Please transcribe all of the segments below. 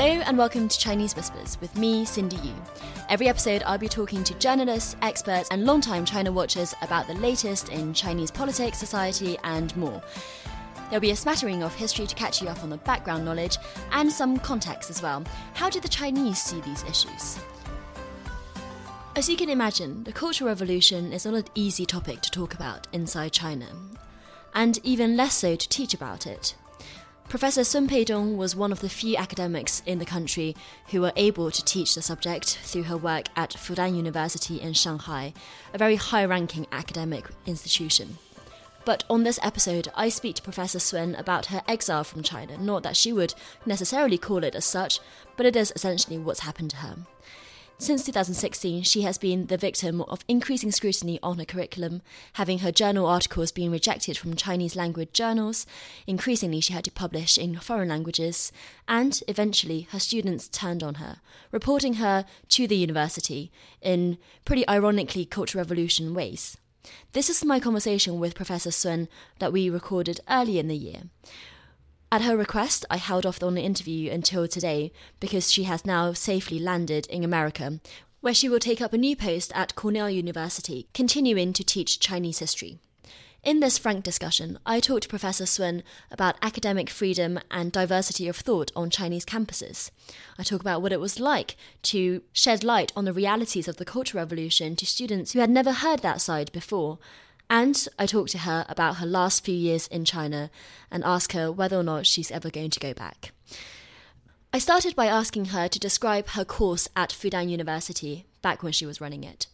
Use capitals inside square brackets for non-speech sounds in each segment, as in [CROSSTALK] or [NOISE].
Hello and welcome to Chinese Whispers with me, Cindy Yu. Every episode, I'll be talking to journalists, experts, and long-time China watchers about the latest in Chinese politics, society, and more. There'll be a smattering of history to catch you up on the background knowledge and some context as well. How do the Chinese see these issues? As you can imagine, the Cultural Revolution is not an easy topic to talk about inside China, and even less so to teach about it. Professor Sun Peidong was one of the few academics in the country who were able to teach the subject through her work at Fudan University in Shanghai, a very high ranking academic institution. But on this episode, I speak to Professor Sun about her exile from China, not that she would necessarily call it as such, but it is essentially what's happened to her. Since 2016, she has been the victim of increasing scrutiny on her curriculum, having her journal articles being rejected from Chinese language journals. Increasingly, she had to publish in foreign languages, and eventually, her students turned on her, reporting her to the university in pretty ironically Cultural Revolution ways. This is my conversation with Professor Sun that we recorded early in the year. At her request, I held off on the interview until today because she has now safely landed in America, where she will take up a new post at Cornell University, continuing to teach Chinese history. In this frank discussion, I talked to Professor Sun about academic freedom and diversity of thought on Chinese campuses. I talk about what it was like to shed light on the realities of the Cultural Revolution to students who had never heard that side before, and I talked to her about her last few years in China and asked her whether or not she's ever going to go back. I started by asking her to describe her course at Fudan University back when she was running it.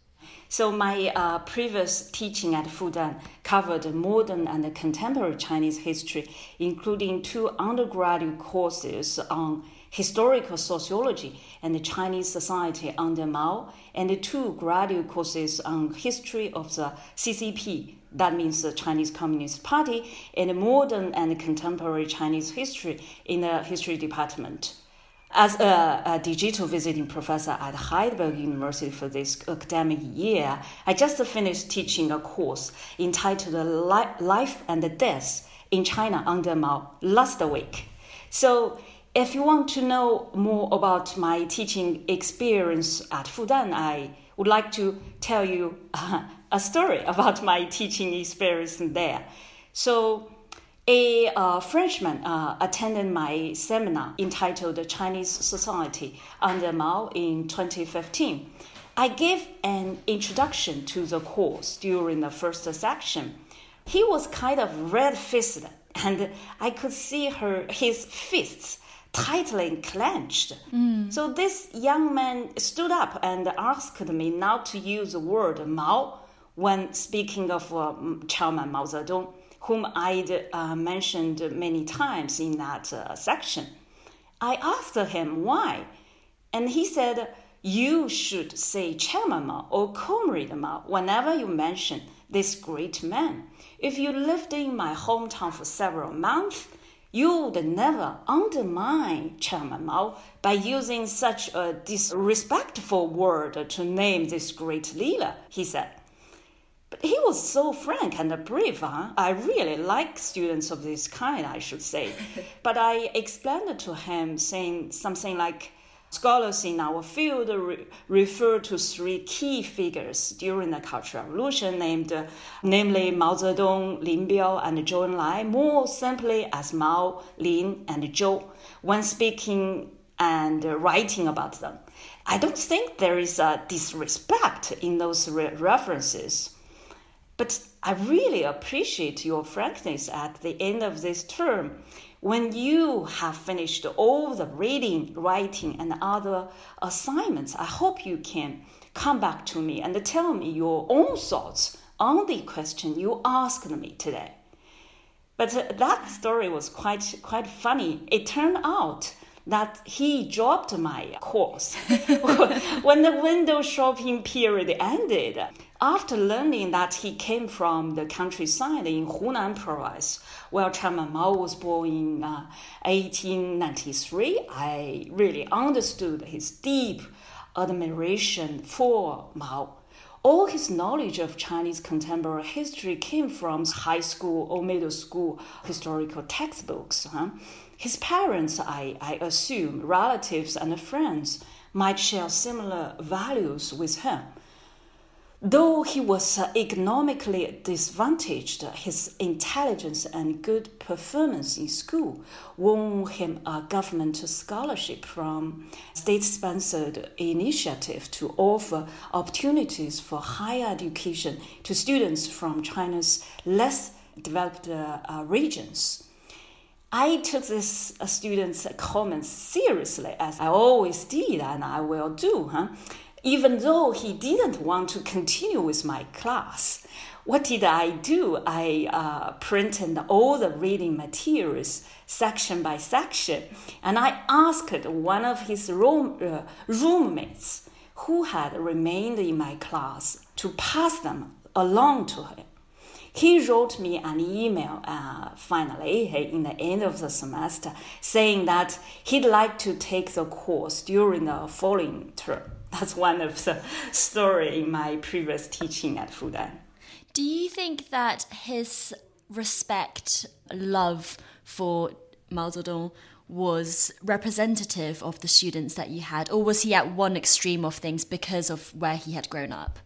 So my uh, previous teaching at Fudan covered modern and contemporary Chinese history, including two undergraduate courses on historical sociology and Chinese society under Mao, and two graduate courses on history of the CCP, that means the Chinese Communist Party, and modern and contemporary Chinese history in the history department. As a, a, digital visiting professor at Heidelberg University for this academic year, I just finished teaching a course entitled Life and Death in China under Mao last week. So if you want to know more about my teaching experience at Fudan, I would like to tell you uh, a story [LAUGHS] about my teaching experience there. So, a uh, Frenchman uh, attended my seminar entitled Chinese Society under Mao in 2015. I gave an introduction to the course during the first section. He was kind of red faced, and I could see her, his fists tightly clenched. Mm. So this young man stood up and asked me not to use the word Mao when speaking of uh, Chairman Mao Zedong, whom I'd uh, mentioned many times in that uh, section. I asked him why, and he said, You should say Chairman Mao or Comrade Mao whenever you mention this great man. If you lived in my hometown for several months, you would never undermine Chairman Mao by using such a disrespectful word to name this great leader, he said. But he was so frank and brave. Huh? I really like students of this kind, I should say. [LAUGHS] but I explained to him, saying something like, Scholars in our field re- refer to three key figures during the Cultural Revolution, named namely Mao Zedong, Lin Biao, and Zhou Enlai, more simply as Mao, Lin, and Zhou, when speaking and writing about them. I don't think there is a disrespect in those re- references. But I really appreciate your frankness at the end of this term when you have finished all the reading, writing, and other assignments, I hope you can come back to me and tell me your own thoughts on the question you asked me today. But uh, that story was quite quite funny. It turned out that he dropped my course [LAUGHS] when the window shopping period ended. After learning that he came from the countryside in Hunan province, where Chairman Mao was born in uh, 1893, I really understood his deep admiration for Mao. All his knowledge of Chinese contemporary history came from high school or middle school historical textbooks. Huh? His parents, I, I assume, relatives and friends might share similar values with him. Though he was economically disadvantaged, his intelligence and good performance in school won him a government scholarship from state-sponsored initiative to offer opportunities for higher education to students from China's less developed uh, regions. I took this uh, student's comments seriously, as I always did, and I will do. Huh? even though he didn't want to continue with my class. What did I do? I uh, printed all the reading materials section by section, and I asked one of his room, uh, roommates who had remained in my class to pass them along to him. He wrote me an email uh, finally in the end of the semester saying that he'd like to take the course during the following term. [LAUGHS] That's one of the story in my previous teaching at Fudan. Do you think that his respect, love for Mao Zedong was representative of the students that you had, or was he at one extreme of things because of where he had grown up?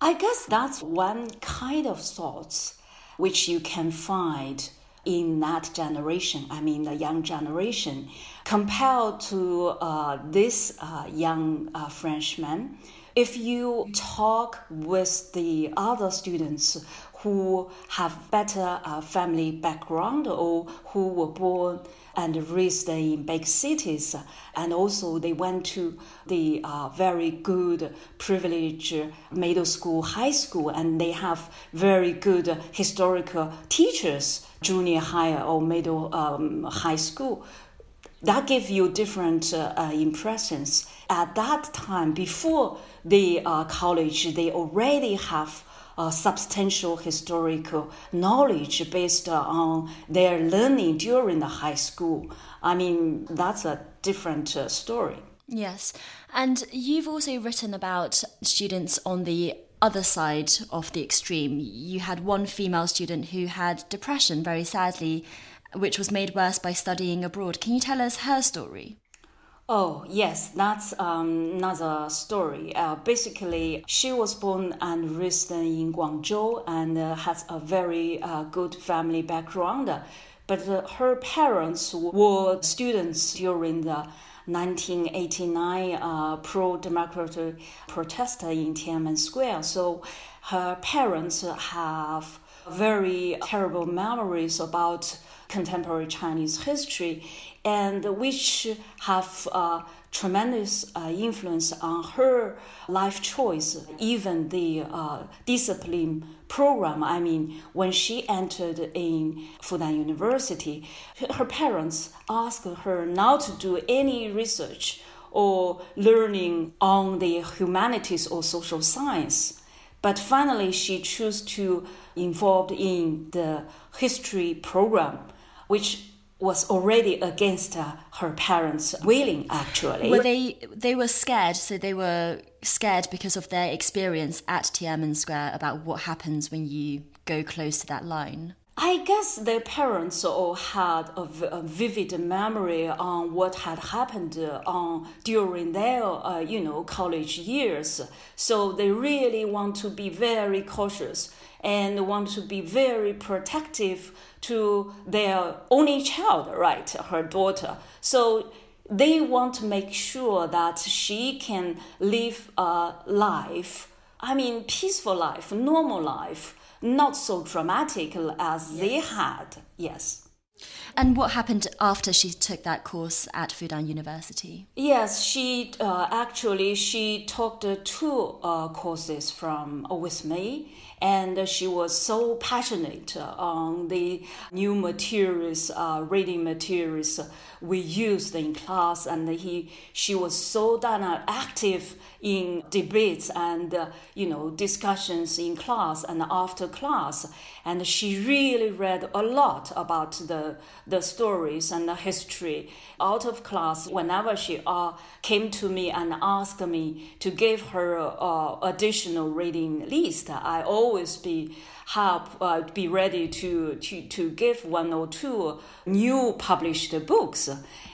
I guess that's one kind of thoughts which you can find in that generation, I mean, the young generation, compared to uh, this uh, young uh, Frenchman. If you talk with the other students who have better uh, family background or who were born and raised in big cities, and also they went to the uh, very good privileged middle school, high school, and they have very good historical teachers, junior high or middle um, high school. That gives you different uh, uh, impressions. At that time, before the uh, college, they already have uh, substantial historical knowledge based on their learning during the high school. I mean, that's a different uh, story. Yes. And you've also written about students on the other side of the extreme. You had one female student who had depression, very sadly, which was made worse by studying abroad. Can you tell us her story? Oh, yes, that's um, another story. Uh, basically, she was born and raised in Guangzhou and uh, has a very uh, good family background. But uh, her parents were students during the 1989 uh, pro democratic protest in Tiananmen Square. So her parents have very terrible memories about contemporary Chinese history and which have tremendous uh, influence on her life choice, even the uh, discipline program. I mean, when she entered in Fudan University, her parents asked her not to do any research or learning on the humanities or social science. But finally, she chose to involved in the history program, which was already against uh, her parents' willing. Actually, were they they were scared? So they were scared because of their experience at Tiananmen Square about what happens when you go close to that line. I guess their parents all had a, vivid memory on what had happened uh, on during their, uh, you know, college years. So they really want to be very cautious and want to be very protective to their only child, right, her daughter. So they want to make sure that she can live a life, I mean, peaceful life, normal life, not so dramatic as yes. they had. Yes. And what happened after she took that course at Fudan University? Yes, she uh, actually she took the two uh, courses from uh, with me, and she was so passionate on the new materials, uh, reading materials we used in class, and he she was so done active in debates and uh, you know discussions in class and after class, and she really read a lot about the the stories and the history out of class. Whenever she uh, came to me and asked me to give her uh, additional reading list, I always be help uh, be ready to, to, to give one or two new published books.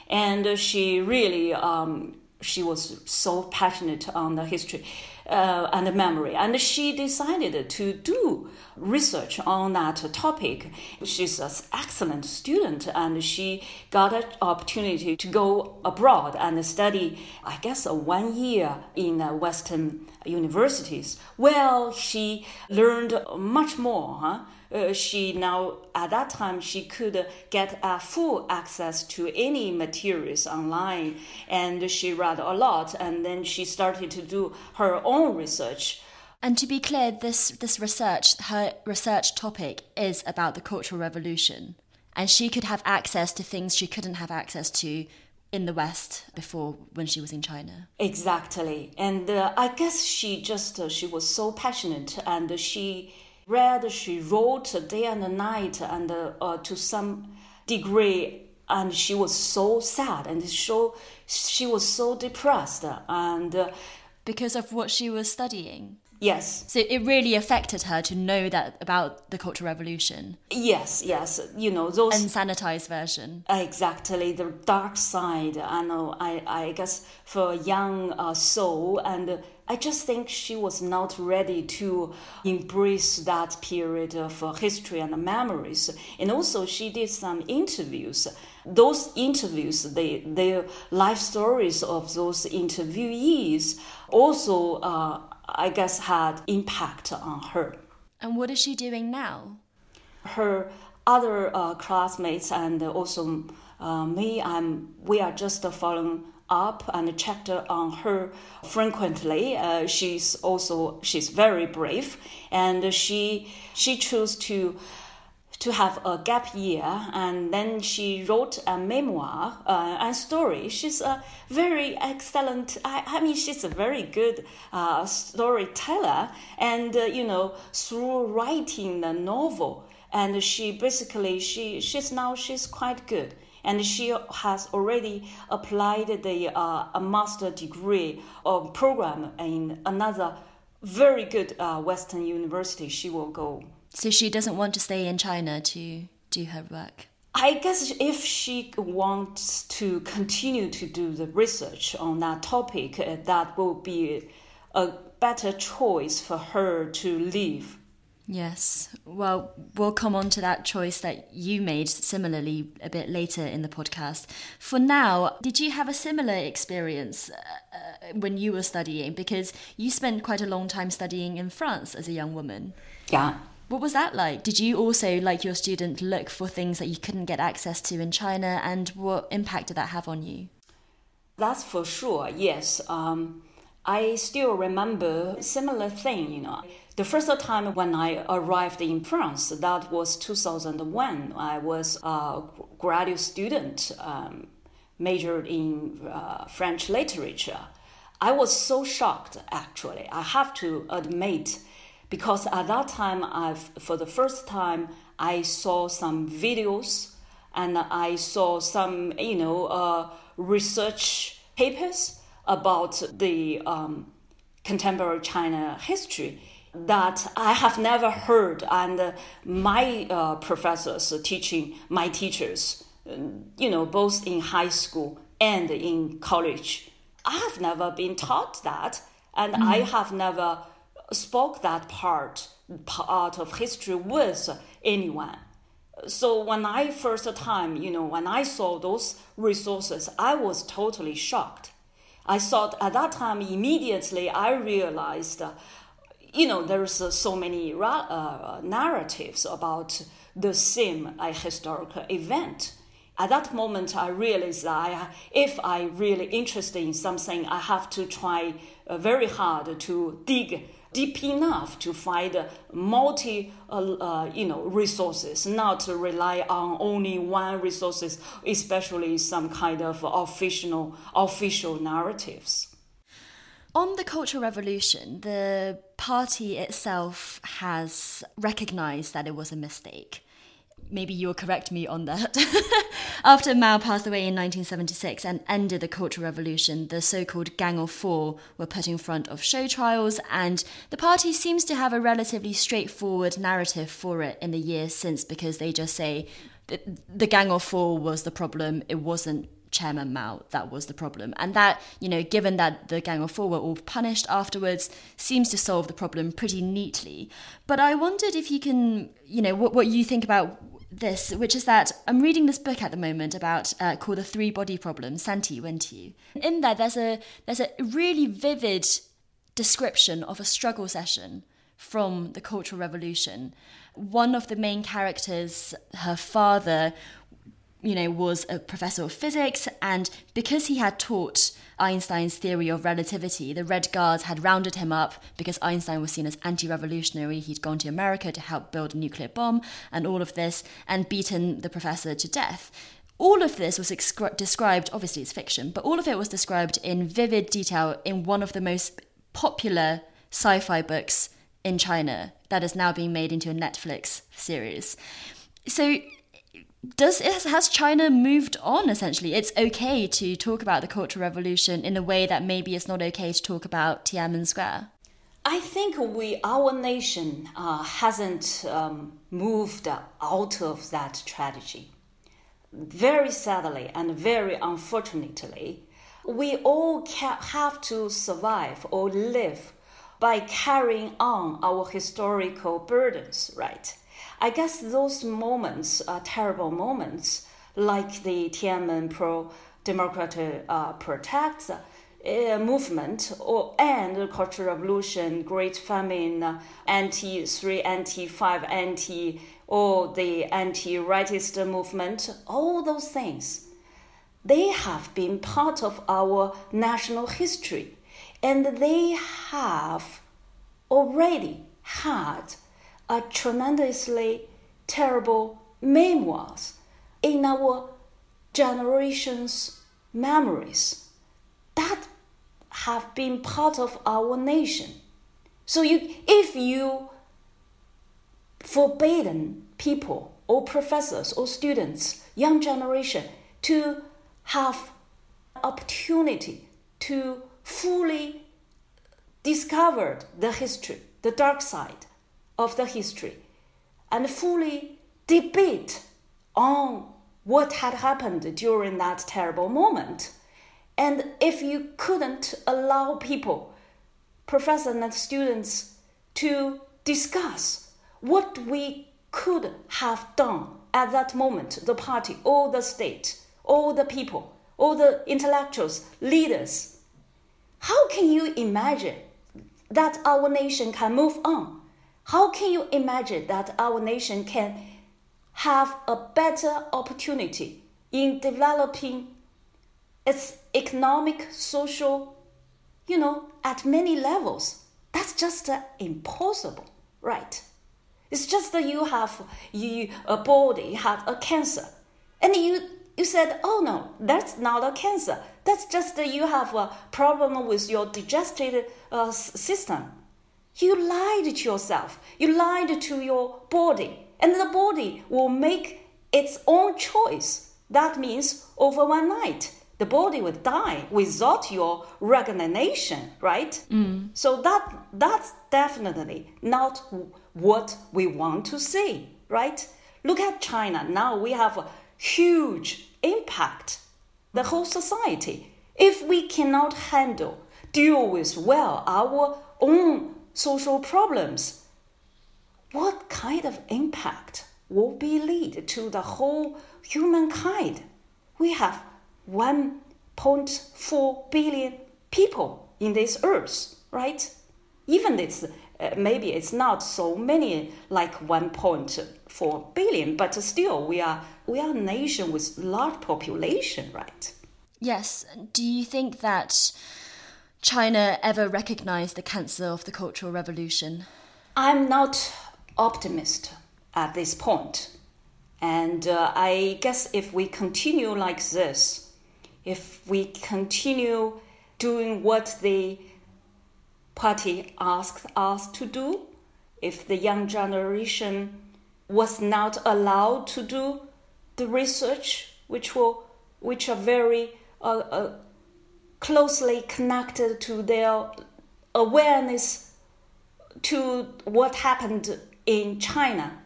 And she really um, she was so passionate on the history uh, and the memory, and she decided to do research on that topic. She's an excellent student, and she got an opportunity to go abroad and study, I guess, one year in Western universities. Well, she learned much more. Huh? Uh, she now at that time she could get uh, full access to any materials online. And she read a lot and then she started to do her own research. And to be clear this this research her research topic is about the cultural revolution. And she could have access to things she couldn't have access to in the West before when she was in China. Exactly, and uh, I guess she just uh, she was so passionate, and she read, she wrote day and night, and uh, to some degree, and she was so sad, and so she was so depressed, and uh, because of what she was studying. Yes. So it really affected her to know that about the Cultural Revolution. Yes, yes. You know those unsanitized version. Exactly the dark side. I know. I I guess for a young uh, soul, and I just think she was not ready to embrace that period of uh, history and memories. And also, she did some interviews. Those interviews, the the life stories of those interviewees, also. Uh, I guess, had impact on her. And what is she doing now? Her other uh, classmates and also uh, me, I'm, we are just following up and checked on her frequently. Uh, she's also she's very brave, and she she chose to to have a gap year, and then she wrote a memoir uh, and story. She's a very excellent. I, I mean, she's a very good uh, storyteller, and uh, you know, through writing the novel, and she basically she she's now she's quite good and she has already applied the uh, a master degree or program in another very good uh, Western university. She will go so she doesn't want to stay in China to do her work. I guess if she wants to continue to do the research on that topic, uh, that will be a better choice for her to leave. Yes. Well, we'll come on to that choice that you made similarly a bit later in the podcast. For now, did you have a similar experience uh, uh when you were studying? Because you spent quite a long time studying in France as a young woman. Yeah. What was that like? Did you also, like your student, look for things that you couldn't get access to in China, and what impact did that have on you? That's for sure. Yes, um, I still remember similar thing. You know, the first time when I arrived in France, that was 2001. I was a graduate student, um, majored in uh, French literature. I was so shocked, actually. I have to admit because at that time, I for the first time I saw some videos and I saw some you know uh, research papers about the um, contemporary China history that I have never heard, and my uh, professors teaching my teachers, you know, both in high school and in college, I have never been taught that, and mm. I have never spoke that part part of history with anyone. So when I first time, you know, when I saw those resources, I was totally shocked. I thought at that time immediately I realized, you know, there's uh, so many uh, narratives about the same uh, historical event. At that moment, I realized that I, if I really interested in something, I have to try uh, very hard to dig deep enough to find multi uh, uh, you know resources not to rely on only one resources especially some kind of official official narratives on the Cultural Revolution, the party itself has recognized that it was a mistake. Maybe you will correct me on that. [LAUGHS] After Mao passed away in 1976 and ended the Cultural Revolution, the so called Gang of Four were put in front of show trials, and the party seems to have a relatively straightforward narrative for it in the years since because they just say the Gang of Four was the problem, it wasn't Chairman Mao that was the problem. And that, you know, given that the Gang of Four were all punished afterwards, seems to solve the problem pretty neatly. But I wondered if you can, you know, what, what you think about this, which is that I'm reading this book at the moment about uh, called the Three Body Problem, Santi Wenti. In there, there's a there's a really vivid description of a struggle session from the Cultural Revolution. One of the main characters, her father, you know, was a professor of physics, and because he had taught Einstein's theory of relativity, the Red Guards had rounded him up because Einstein was seen as anti revolutionary. He'd gone to America to help build a nuclear bomb and all of this, and beaten the professor to death. All of this was described, obviously it's fiction, but all of it was described in vivid detail in one of the most popular sci fi books in China that is now being made into a Netflix series. So does has China moved on essentially? It's okay to talk about the Cultural Revolution in a way that maybe it's not okay to talk about Tiananmen Square. I think we, our nation, uh, hasn't um, moved out of that tragedy. Very sadly and very unfortunately, we all have to survive or live by carrying on our historical burdens, right? I guess those moments are terrible moments, like the Tiananmen pro democratic uh, protest uh, movement or and the Cultural Revolution, Great Famine, uh, anti three, anti five, anti or the anti rightist movement, all those things, they have been part of our national history, and they have already had a tremendously terrible memoirs in our generation's memories that have been part of our nation. So you, if you forbidden people or professors or students, young generation, to have opportunity to fully discover the history, the dark side, of the history and fully debate on what had happened during that terrible moment. And if you couldn't allow people, professors and students, to discuss what we could have done at that moment, the party, all the state, all the people, all the intellectuals, leaders, how can you imagine that our nation can move on? How can you imagine that our nation can have a better opportunity in developing its economic, social, you know, at many levels? That's just uh, impossible, right? It's just that you have you a body had a cancer, and you you said, oh no, that's not a cancer. That's just that you have a problem with your digestive uh, system. You lied to yourself. You lied to your body. And the body will make its own choice. That means over one night, the body would die without your recognition, right? Mm. So that that's definitely not what we want to see, right? Look at China. Now we have a huge impact. The whole society. If we cannot handle, deal with well our own social problems, what kind of impact will be lead to the whole humankind? We have 1.4 billion people in this earth, right? Even it's Uh, maybe it's not so many like 1.4 billion, but still we are we are a nation with large population, right? Yes. Do you think that China ever recognized the cancer of the Cultural Revolution? I'm not optimist at this point. And uh, I guess if we continue like this, if we continue doing what the party asked us to do, if the young generation was not allowed to do the research, which will, which are very uh, uh, closely connected to their awareness to what happened in China,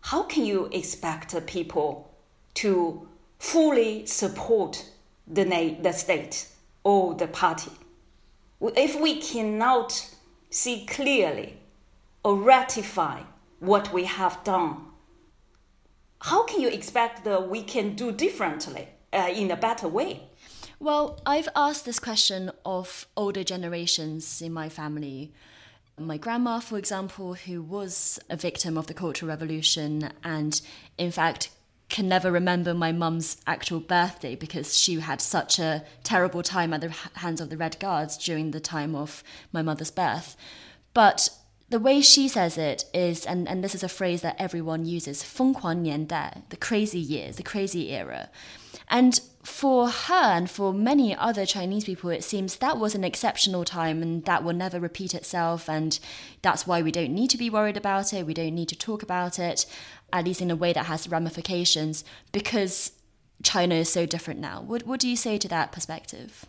how can you expect people to fully support the, the state or the party? If we cannot see clearly or ratify what we have done, how can you expect that we can do differently uh, in a better way? Well, I've asked this question of older generations in my family. My grandma, for example, who was a victim of the Cultural Revolution and, in fact, can never remember my mum's actual birthday because she had such a terrible time at the hands of the Red Guards during the time of my mother's birth. But the way she says it is, and, and this is a phrase that everyone uses, 疯狂年代, the crazy years, the crazy era. And for her and for many other Chinese people, it seems that was an exceptional time and that will never repeat itself. And that's why we don't need to be worried about it. We don't need to talk about it, at least in a way that has ramifications, because China is so different now. What, what do you say to that perspective?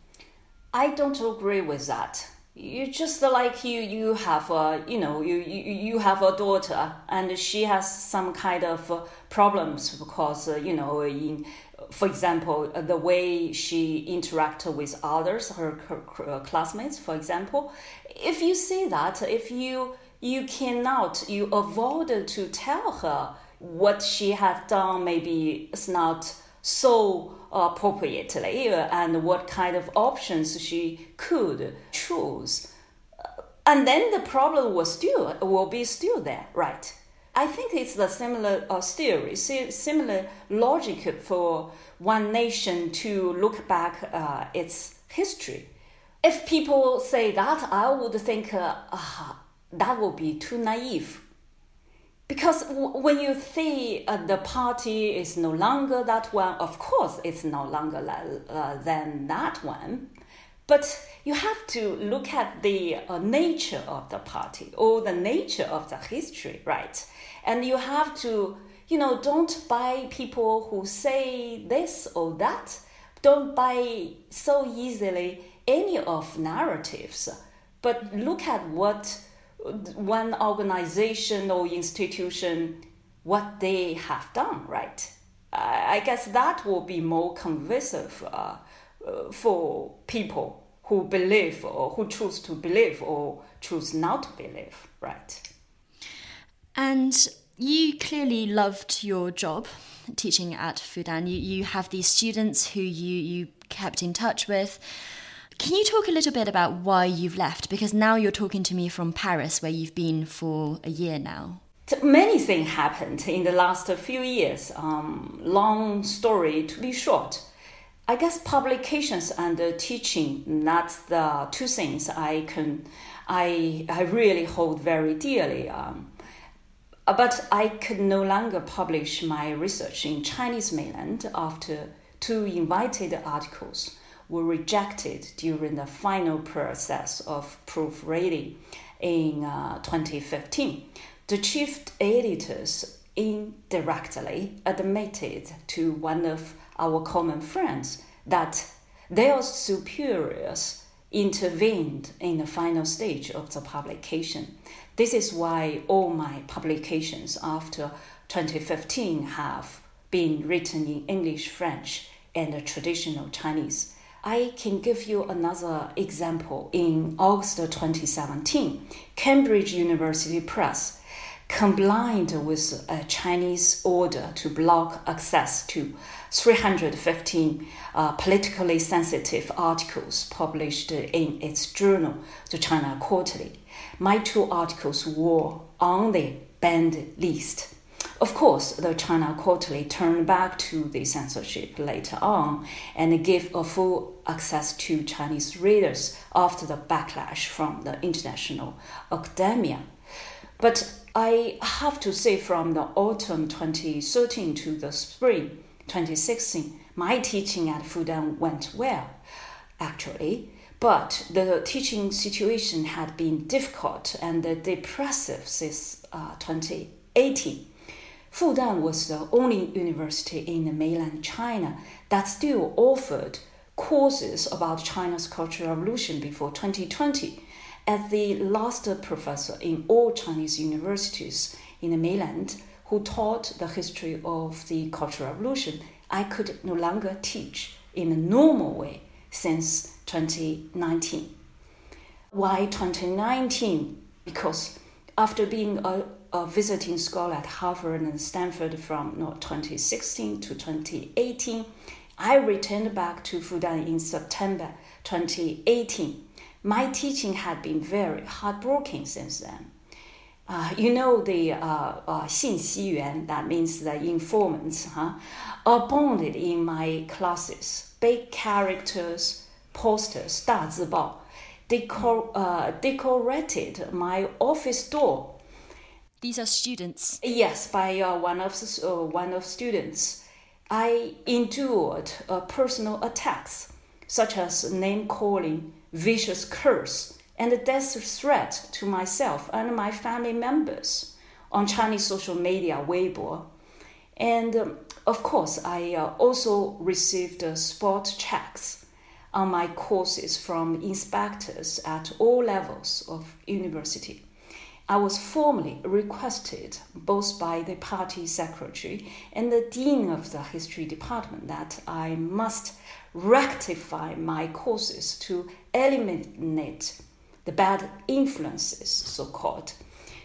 I don't agree with that. You just like you, you have a, you know, you, you, you have a daughter and she has some kind of problems because, you know, in for example, uh, the way she interacted with others, her, her, uh, classmates, for example, if you see that, if you you cannot, you avoid to tell her what she has done, maybe it's not so appropriately, uh, and what kind of options she could choose, and then the problem will still will be still there, right? I think it's the similar uh, theory, similar logic for one nation to look back uh, its history. If people say that, I would think uh, uh, that would be too naive. Because when you see uh, the party is no longer that one, of course it's no longer uh, than that one. But you have to look at the uh, nature of the party or the nature of the history, right? And you have to, you know, don't buy people who say this or that. Don't buy so easily any of narratives, but look at what one organization or institution what they have done, right? I guess that will be more convincing uh, uh, for people who believe or who choose to believe or choose not to believe, right? And you clearly loved your job teaching at Fudan. You, you have these students who you, you kept in touch with. Can you talk a little bit about why you've left? Because now you're talking to me from Paris, where you've been for a year now. Many things happened in the last few years. Um, long story to be short. I guess publications and teaching, that's the two things I can, I, I really hold very dearly. Um, uh, but I could no longer publish my research in Chinese mainland after two invited articles were rejected during the final process of proofreading in uh, 2015. The chief editors indirectly admitted to one of our common friends that their superiors intervened in the final stage of the publication. This is why all my publications after 2015 have been written in English, French, and traditional Chinese. I can give you another example. In August 2017, Cambridge University Press combined with a Chinese order to block access to 315 uh, politically sensitive articles published in its journal, the China Quarterly. My two articles were on the banned list. Of course, the China Quarterly turned back to the censorship later on and gave a full access to Chinese readers after the backlash from the international academia. But I have to say, from the autumn 2013 to the spring 2016, my teaching at Fudan went well, actually. But the teaching situation had been difficult and depressive since uh, 2018. Fudan was the only university in mainland China that still offered courses about China's Cultural Revolution before 2020. As the last professor in all Chinese universities in the mainland who taught the history of the Cultural Revolution, I could no longer teach in a normal way since 2019. Why 2019? Because after being a a visiting scholar at Harvard and Stanford from 2016 to 2018. I returned back to Fudan in September 2018. My teaching had been very heartbroken since then. Uh, you know the uh, uh, 信息源, that means the informants, huh, abounded in my classes. Big characters, posters, 大字报, decor, uh, decorated my office door these are students. Yes, by uh, one of uh, one of students. I endured uh, personal attacks such as name calling, vicious curse, and a death threat to myself and my family members on Chinese social media Weibo. And um, of course, I uh, also received uh, spot checks on my courses from inspectors at all levels of university. I was formally requested both by the party secretary and the dean of the history department that I must rectify my courses to eliminate the bad influences, so called,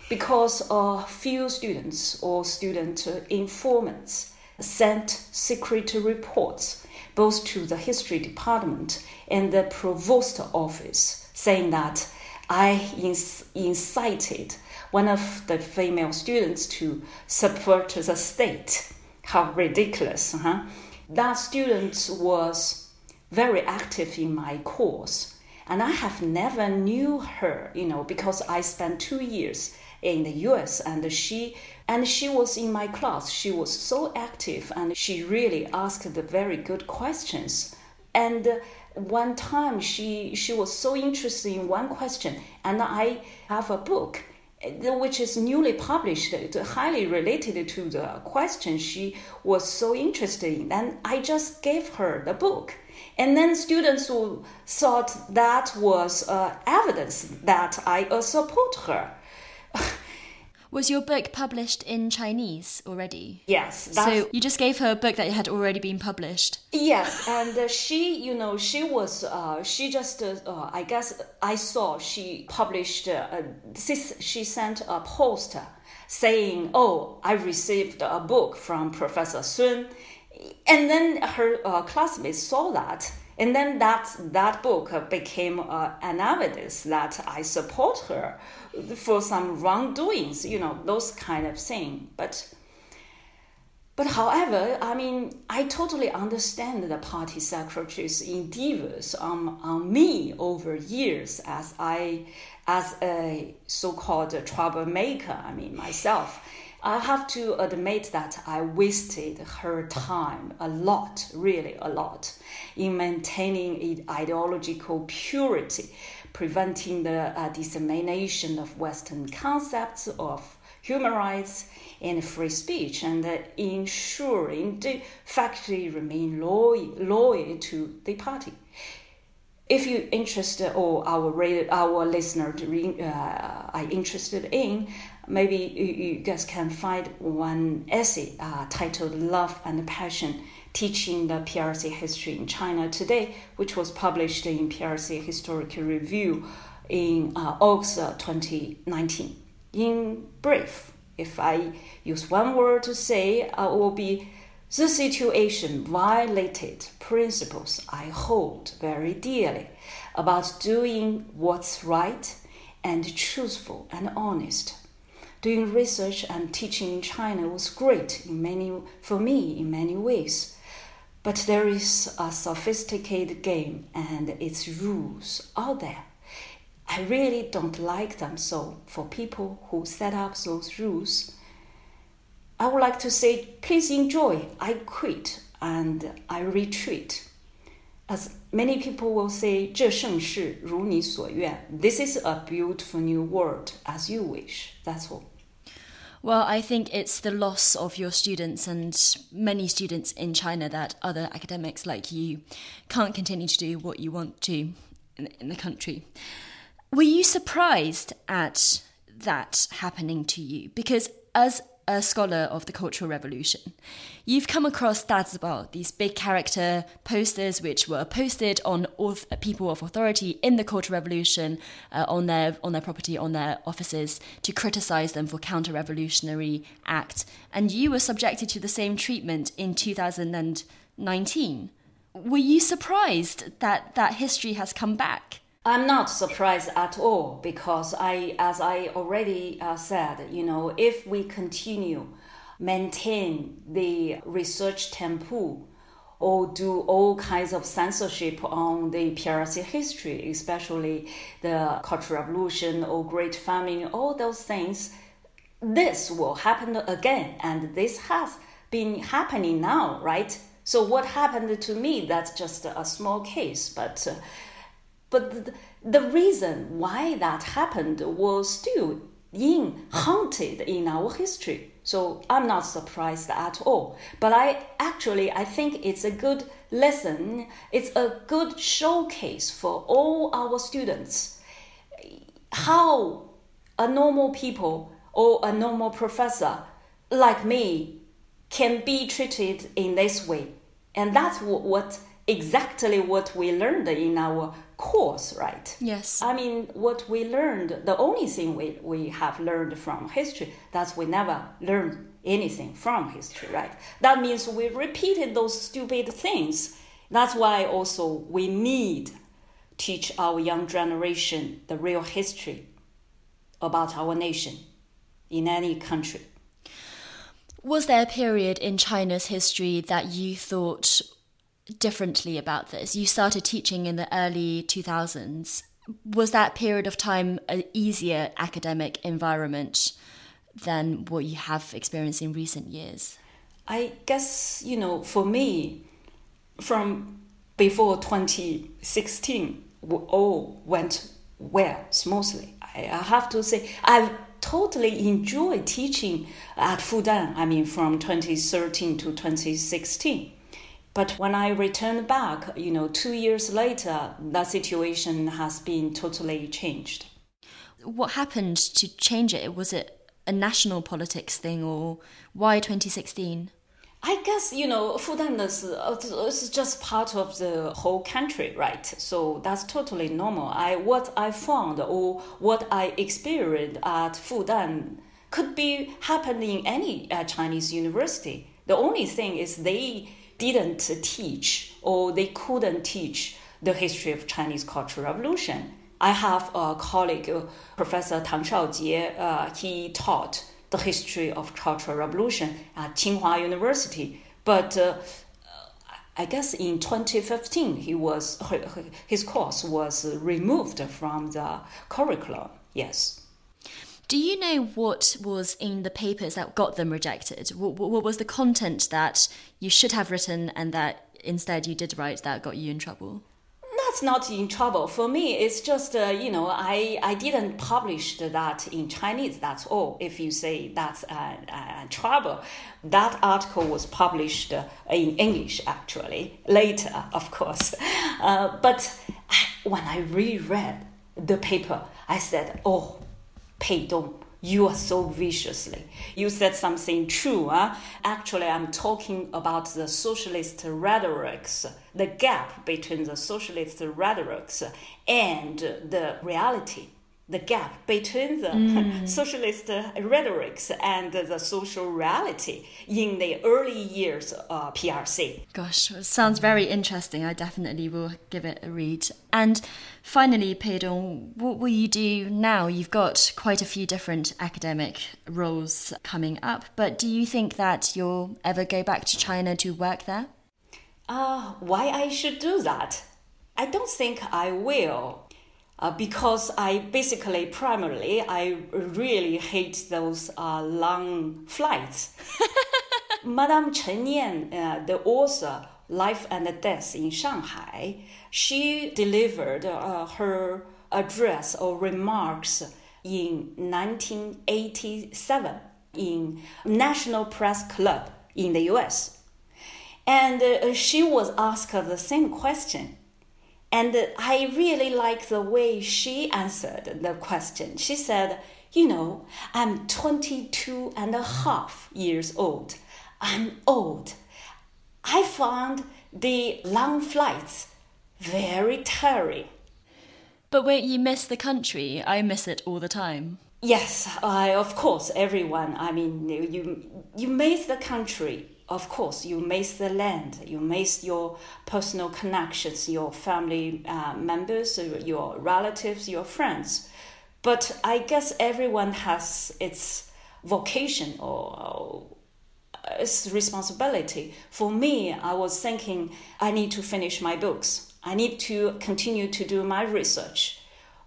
because a few students or student informants sent secret reports both to the history department and the provost office saying that I incited one of the female students to support the state. How ridiculous, huh? That student was very active in my course, and I have never knew her, you know, because I spent two years in the US and she and she was in my class. She was so active and she really asked the very good questions. And one time she she was so interested in one question and i have a book which is newly published highly related to the question she was so interested in. And i just gave her the book. And then students thought that was uh, evidence that i uh, support her [LAUGHS] was your book published in Chinese already? Yes. So you just gave her a book that had already been published. Yes, and uh, she, you know, she was, uh, she just, uh, uh I guess, I saw she published, uh, she sent a post saying, "Oh, I received a book from Professor Sun," and then her uh, classmates saw that and then that that book became uh, an evidence that I support her for some wrongdoings, you know, those kind of thing. But but however, I mean, I totally understand the party secretary's endeavors on, on me over years as I as a so-called troublemaker. I mean myself. I have to admit that I wasted her time a lot, really a lot, in maintaining ideological purity, preventing the uh, dissemination of Western concepts of human rights and free speech, and uh, ensuring the faculty remain loyal, loyal to the party if you're interested or our our listener uh, are interested in maybe you, guys can find one essay uh, titled Love and Passion Teaching the PRC History in China Today, which was published in PRC Historical Review in uh, August 2019. In brief, If I use one word to say, it will be the situation violated principles I hold very dearly about doing what's right and truthful and honest. Doing research and teaching in China was great in many, for me in many ways. But there is a sophisticated game and its rules out there. I really don't like them, so for people who set up those rules, I would like to say, please enjoy. I quit and I retreat. As many people will say, 这盛世如你所愿. This is a beautiful new world, as you wish. That's all. Well, I think it's the loss of your students and many students in China that other academics like you can't continue to do what you want to in, in the country. Were you surprised at that happening to you? Because as a scholar of the Cultural Revolution. You've come across these big character posters which were posted on people of authority in the Cultural Revolution uh, on their on their property, on their offices, to criticize them for counter-revolutionary acts. And you were subjected to the same treatment in 2019. Were you surprised that that history has come back? I'm not surprised at all because I, as I already uh, said, you know, if we continue maintain the research tempo or do all kinds of censorship on the PRC history, especially the Cultural Revolution or Great Famine, all those things, this will happen again. And this has been happening now, right? So what happened to me, that's just a small case, but uh, but the, reason why that happened was still in haunted in our history. So I'm not surprised at all. But I actually I think it's a good lesson. It's a good showcase for all our students how a normal people or a normal professor like me can be treated in this way. And that's what, what exactly what we learned in our course, right? Yes. I mean, what we learned, the only thing we, we have learned from history, that's we never learned anything from history, right? That means we repeated those stupid things. That's why also we need teach our young generation the real history about our nation in any country. Was there a period in China's history that you thought differently about this? You started teaching in the early 2000s. Was that period of time an easier academic environment than what you have experienced in recent years? I guess, you know, for me, from before 2016, all went well, smoothly. I have to say, I've totally enjoyed teaching at Fudan, I mean, from 2013 to 2016 but when I returned back, you know, two years later, that situation has been totally changed. What happened to change it? Was it a national politics thing or why 2016? I guess you know Fudan is, uh, is just part of the whole country, right? So that's totally normal. I what I found or what I experienced at Fudan could be happening in any uh, Chinese university. The only thing is they didn't teach or they couldn't teach the history of Chinese Cultural Revolution. I have a colleague, uh, Professor Tang Shaojie, uh, he taught the history of Cultural Revolution at Tsinghua University. But uh, I guess in 2015, he was, his course was removed from the curriculum. Yes. Do you know what was in the papers that got them rejected? What, what, was the content that you should have written and that instead you did write that got you in trouble? That's not in trouble. For me, it's just, uh, you know, I, I didn't publish that in Chinese, that's all. If you say that's uh, uh, trouble, that article was published in English, actually, later, of course. Uh, but when I reread the paper, I said, oh, Peidong, you are so viciously. You said something true. Huh? Actually, I'm talking about the socialist rhetorics, the gap between the socialist rhetorics and the reality. The gap between the mm. [LAUGHS] socialist rhetorics and the social reality in the early years of PRC. Gosh, sounds very interesting. I definitely will give it a read. And finally, Peidong, what will you do now? You've got quite a few different academic roles coming up, but do you think that you'll ever go back to China to work there? Uh, why I should do that? I don't think I will uh, because I basically primarily I really hate those uh, long flights. [LAUGHS] Madame Chen Yan, uh, the author Life and Death in Shanghai, she delivered uh, her address or remarks in 1987 in National Press Club in the US. And uh, she was asked the same question and I really like the way she answered the question. She said, You know, I'm 22 and a half years old. I'm old. I found the long flights very tiring. But won't you miss the country? I miss it all the time. Yes, I, of course, everyone. I mean, you, you miss the country of course, you miss the land, you miss your personal connections, your family uh, members, your relatives, your friends. But I guess everyone has its vocation or, its responsibility. For me, I was thinking I need to finish my books. I need to continue to do my research.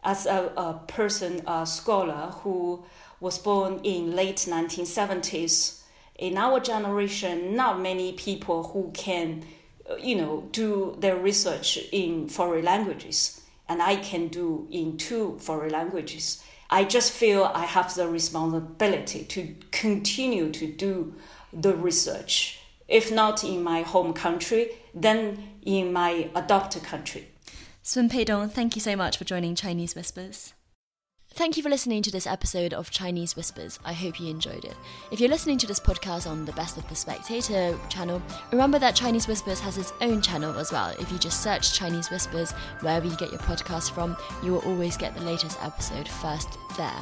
As a, a person, a scholar who was born in late 1970s, in our generation, not many people who can, uh, you know, do their research in foreign languages, and I can do in two foreign languages. I just feel I have the responsibility to continue to do the research, if not in my home country, then in my adopted country. Sun Peidong, thank you so much for joining Chinese Whispers. Thank you for listening to this episode of Chinese Whispers. I hope you enjoyed it. If you're listening to this podcast on the Best of the Spectator channel, remember that Chinese Whispers has its own channel as well. If you just search Chinese Whispers wherever you get your podcast from, you will always get the latest episode first there.